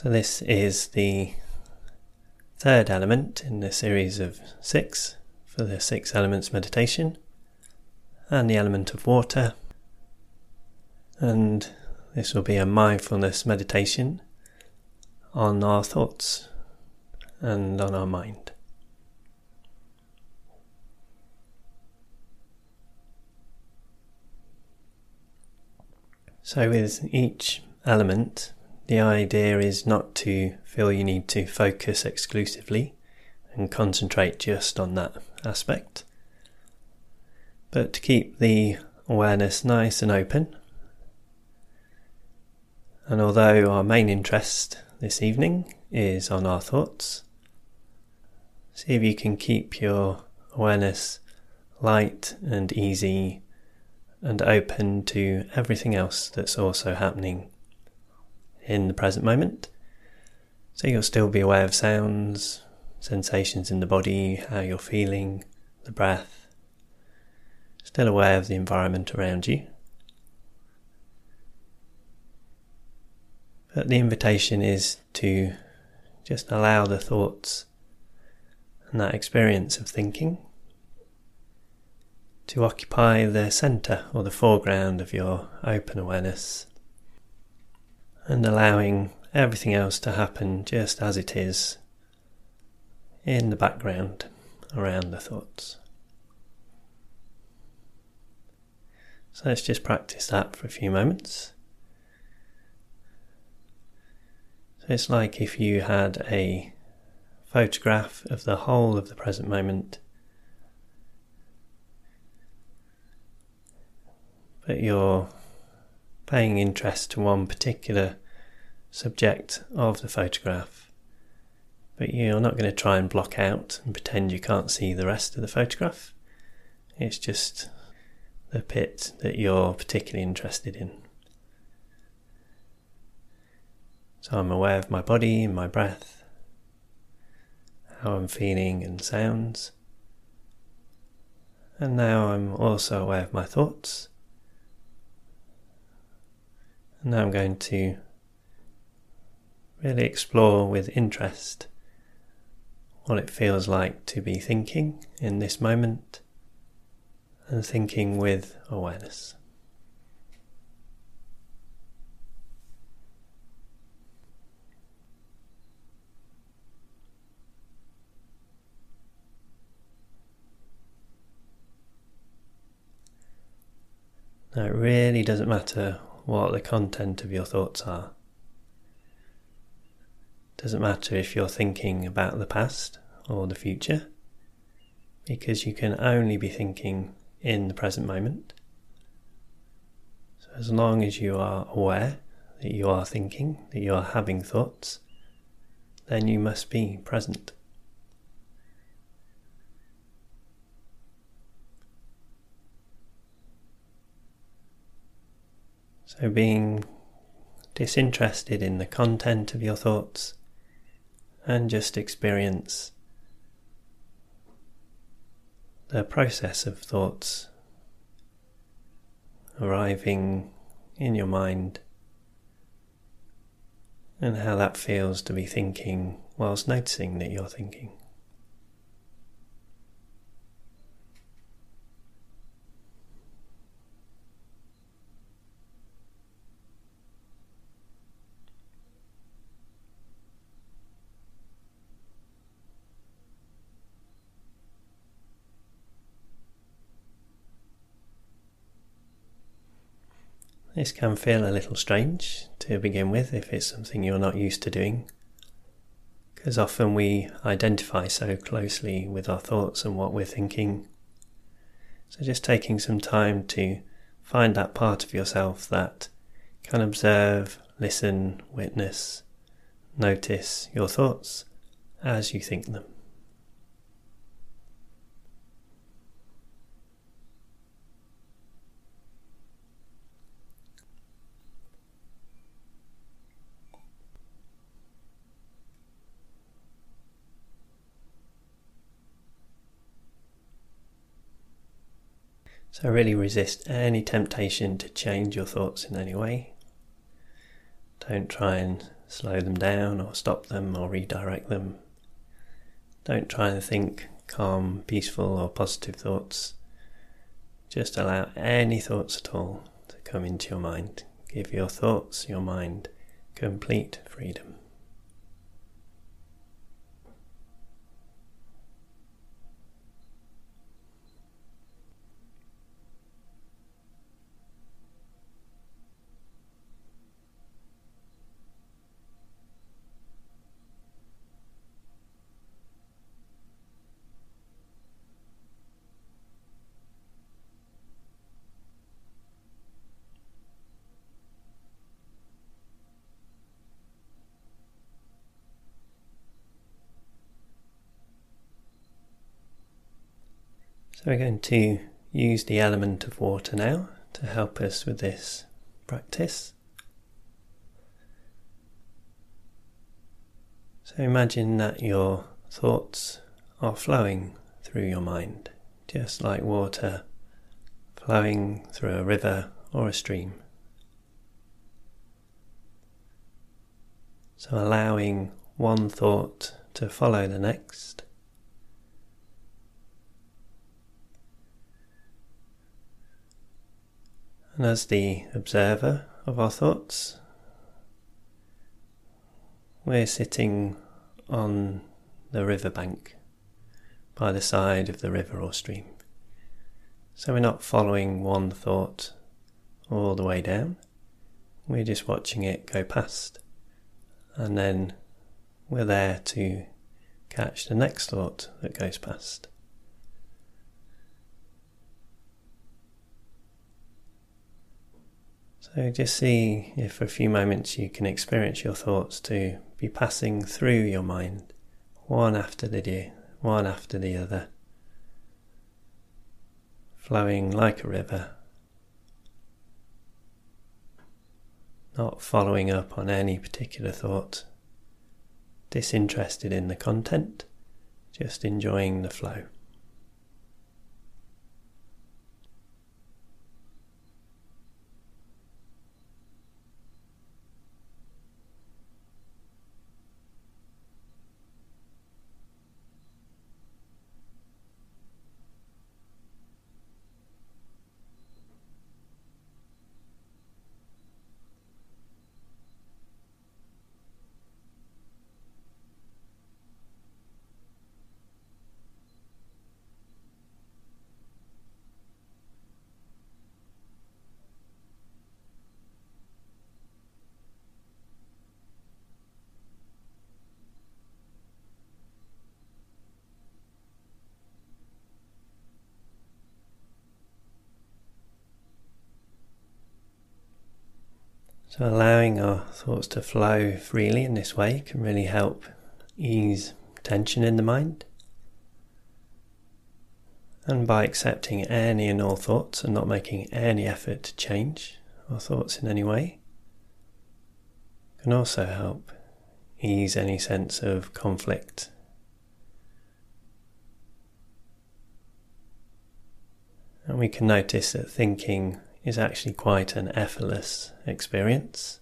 So, this is the third element in the series of six for the six elements meditation, and the element of water. And this will be a mindfulness meditation on our thoughts and on our mind. So, with each element, the idea is not to feel you need to focus exclusively and concentrate just on that aspect, but to keep the awareness nice and open. And although our main interest this evening is on our thoughts, see if you can keep your awareness light and easy and open to everything else that's also happening in the present moment. So you'll still be aware of sounds, sensations in the body, how you're feeling, the breath, still aware of the environment around you. But the invitation is to just allow the thoughts and that experience of thinking to occupy the center or the foreground of your open awareness and allowing everything else to happen just as it is in the background around the thoughts. So let's just practice that for a few moments. So it's like if you had a photograph of the whole of the present moment but you're paying interest to one particular subject of the photograph, but you're not going to try and block out and pretend you can't see the rest of the photograph. It's just the pit that you're particularly interested in. So I'm aware of my body and my breath, how I'm feeling and sounds. And now I'm also aware of my thoughts now I'm going to really explore with interest what it feels like to be thinking in this moment and thinking with awareness. Now, it really doesn't matter what the content of your thoughts are. Doesn't matter if you're thinking about the past or the future, because you can only be thinking in the present moment. So, as long as you are aware that you are thinking, that you are having thoughts, then you must be present. So, being disinterested in the content of your thoughts and just experience the process of thoughts arriving in your mind and how that feels to be thinking whilst noticing that you're thinking. This can feel a little strange to begin with if it's something you're not used to doing, because often we identify so closely with our thoughts and what we're thinking. So, just taking some time to find that part of yourself that can observe, listen, witness, notice your thoughts as you think them. So, really resist any temptation to change your thoughts in any way. Don't try and slow them down or stop them or redirect them. Don't try and think calm, peaceful, or positive thoughts. Just allow any thoughts at all to come into your mind. Give your thoughts, your mind, complete freedom. So we're going to use the element of water now to help us with this practice. So imagine that your thoughts are flowing through your mind, just like water flowing through a river or a stream. So allowing one thought to follow the next And as the observer of our thoughts, we're sitting on the riverbank by the side of the river or stream. So we're not following one thought all the way down, we're just watching it go past. And then we're there to catch the next thought that goes past. So just see if for a few moments you can experience your thoughts to be passing through your mind, one after the other, one after the other, flowing like a river, not following up on any particular thought, disinterested in the content, just enjoying the flow. So, allowing our thoughts to flow freely in this way can really help ease tension in the mind. And by accepting any and all thoughts and not making any effort to change our thoughts in any way, can also help ease any sense of conflict. And we can notice that thinking is actually quite an effortless experience.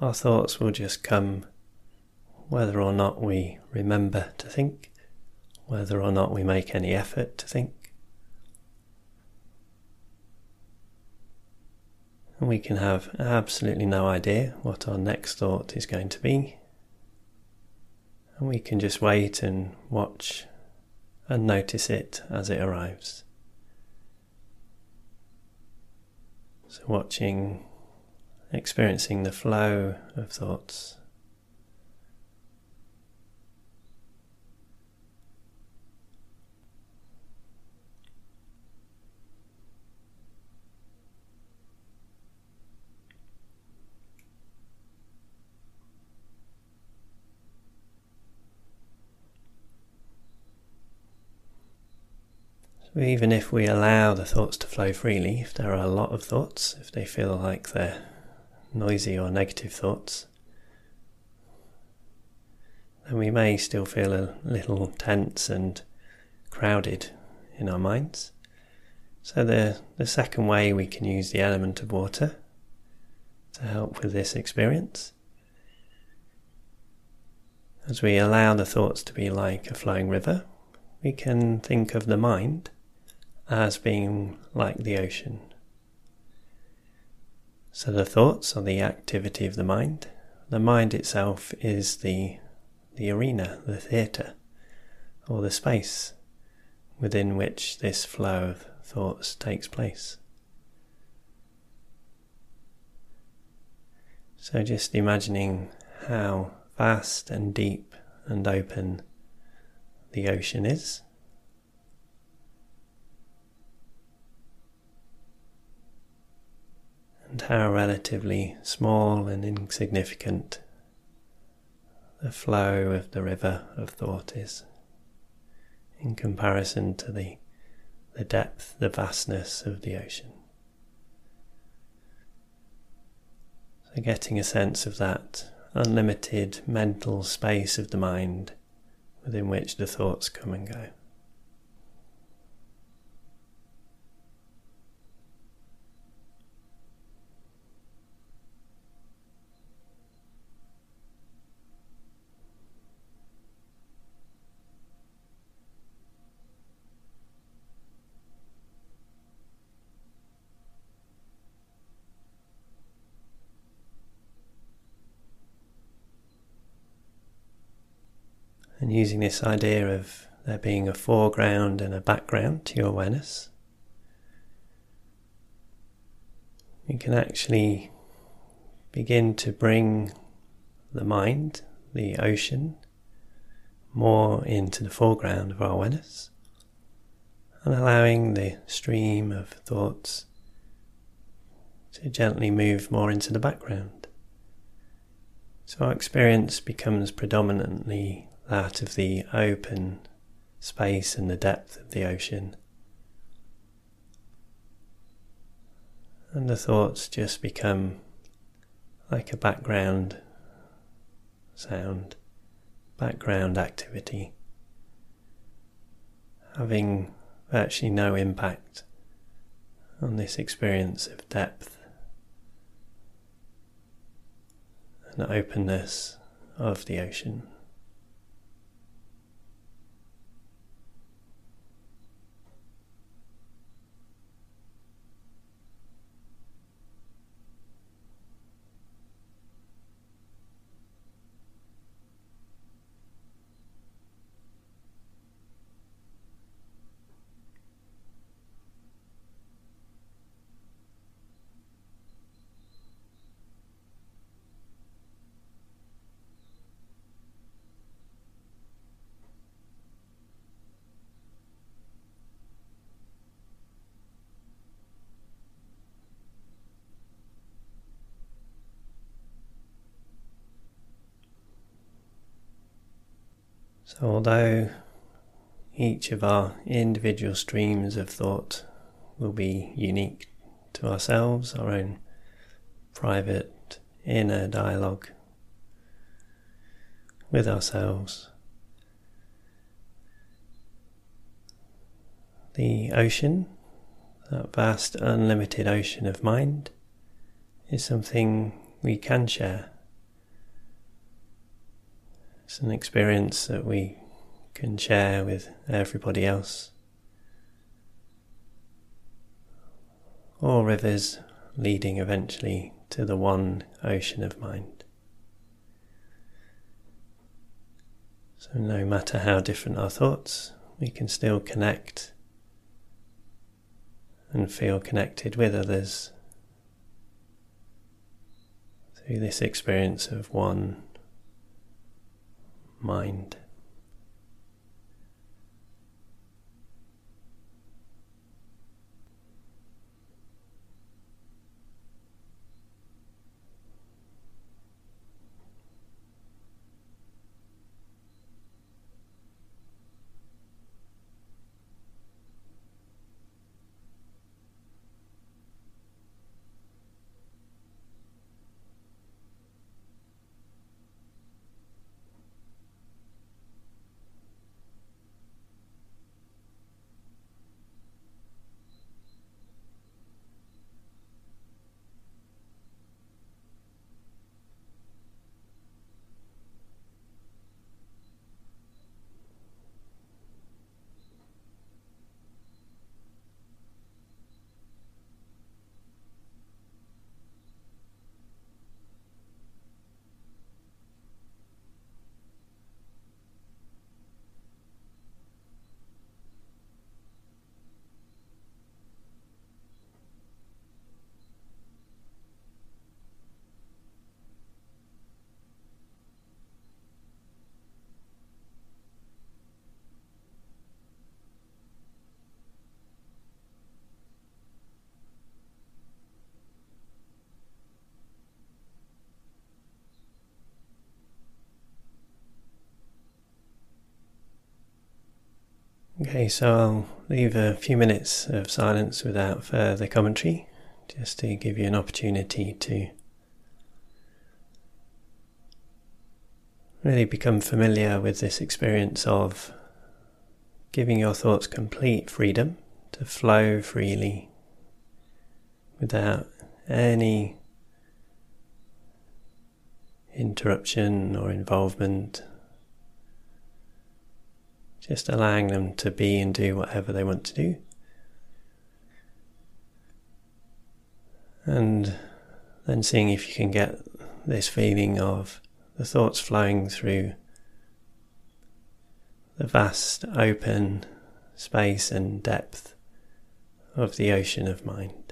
Our thoughts will just come whether or not we remember to think, whether or not we make any effort to think. And we can have absolutely no idea what our next thought is going to be. And we can just wait and watch and notice it as it arrives. So, watching, experiencing the flow of thoughts. Even if we allow the thoughts to flow freely, if there are a lot of thoughts, if they feel like they're noisy or negative thoughts, then we may still feel a little tense and crowded in our minds. So, the, the second way we can use the element of water to help with this experience As we allow the thoughts to be like a flowing river, we can think of the mind as being like the ocean. So the thoughts are the activity of the mind. The mind itself is the the arena, the theatre, or the space within which this flow of thoughts takes place. So just imagining how vast and deep and open the ocean is. And how relatively small and insignificant the flow of the river of thought is in comparison to the, the depth, the vastness of the ocean. So, getting a sense of that unlimited mental space of the mind within which the thoughts come and go. And using this idea of there being a foreground and a background to your awareness, you can actually begin to bring the mind, the ocean, more into the foreground of our awareness and allowing the stream of thoughts to gently move more into the background. So our experience becomes predominantly that of the open space and the depth of the ocean. And the thoughts just become like a background sound, background activity, having virtually no impact on this experience of depth and openness of the ocean. So, although each of our individual streams of thought will be unique to ourselves, our own private inner dialogue with ourselves, the ocean, that vast unlimited ocean of mind, is something we can share it's an experience that we can share with everybody else. All rivers leading eventually to the one ocean of mind. So, no matter how different our thoughts, we can still connect and feel connected with others through this experience of one mind. Okay, so I'll leave a few minutes of silence without further commentary, just to give you an opportunity to really become familiar with this experience of giving your thoughts complete freedom to flow freely without any interruption or involvement just allowing them to be and do whatever they want to do. And then seeing if you can get this feeling of the thoughts flowing through the vast open space and depth of the ocean of mind.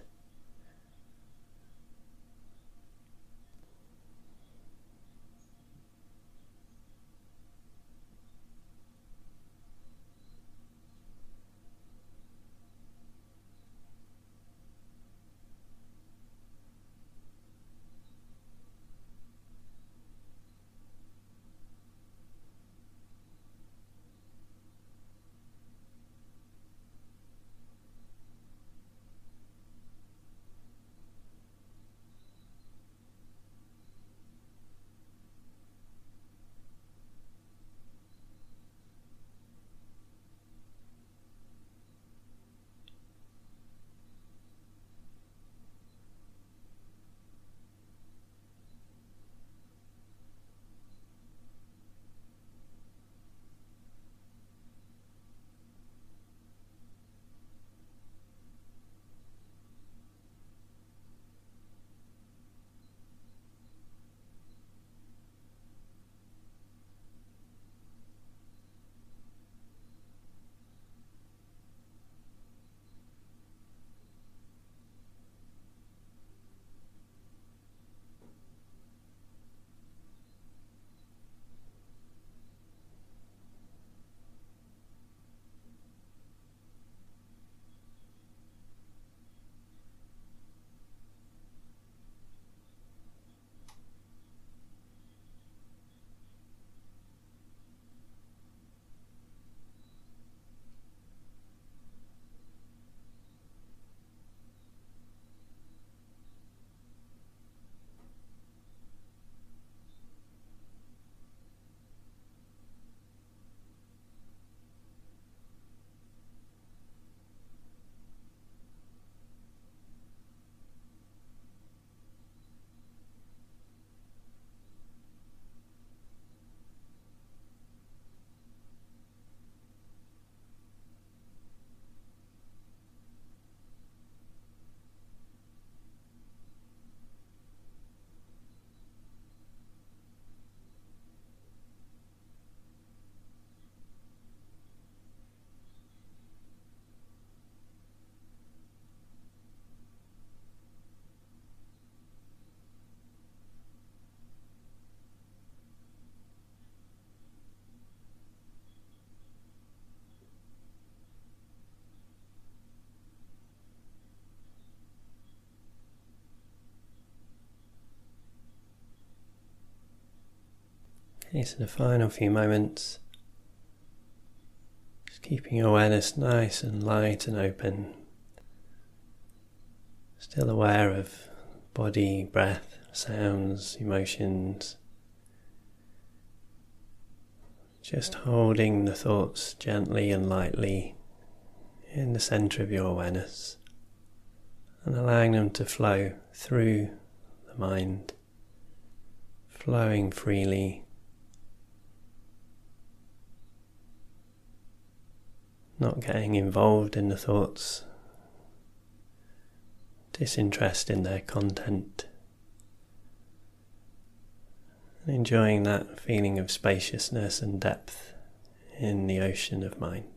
Okay, so the final few moments, just keeping your awareness nice and light and open, still aware of body, breath, sounds, emotions. Just holding the thoughts gently and lightly in the center of your awareness and allowing them to flow through the mind, flowing freely not getting involved in the thoughts, disinterest in their content, enjoying that feeling of spaciousness and depth in the ocean of mind.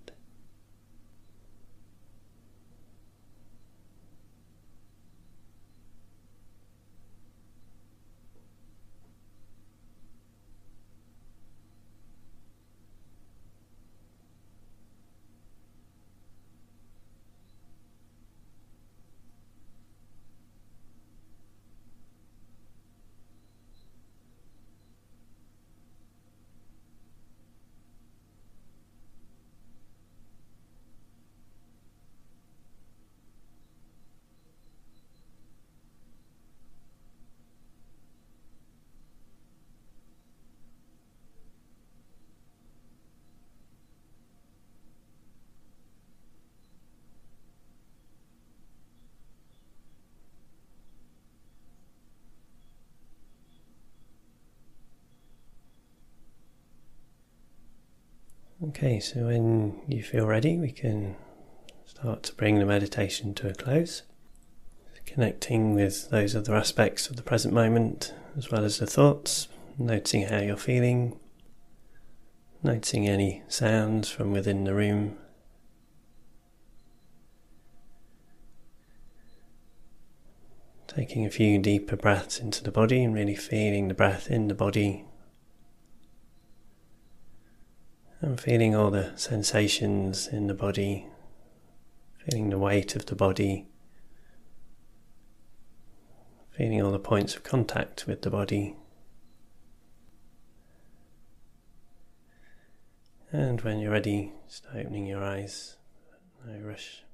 Okay, so when you feel ready, we can start to bring the meditation to a close. Connecting with those other aspects of the present moment as well as the thoughts, noticing how you're feeling, noticing any sounds from within the room. Taking a few deeper breaths into the body and really feeling the breath in the body And feeling all the sensations in the body, feeling the weight of the body, feeling all the points of contact with the body. And when you're ready, start opening your eyes. No rush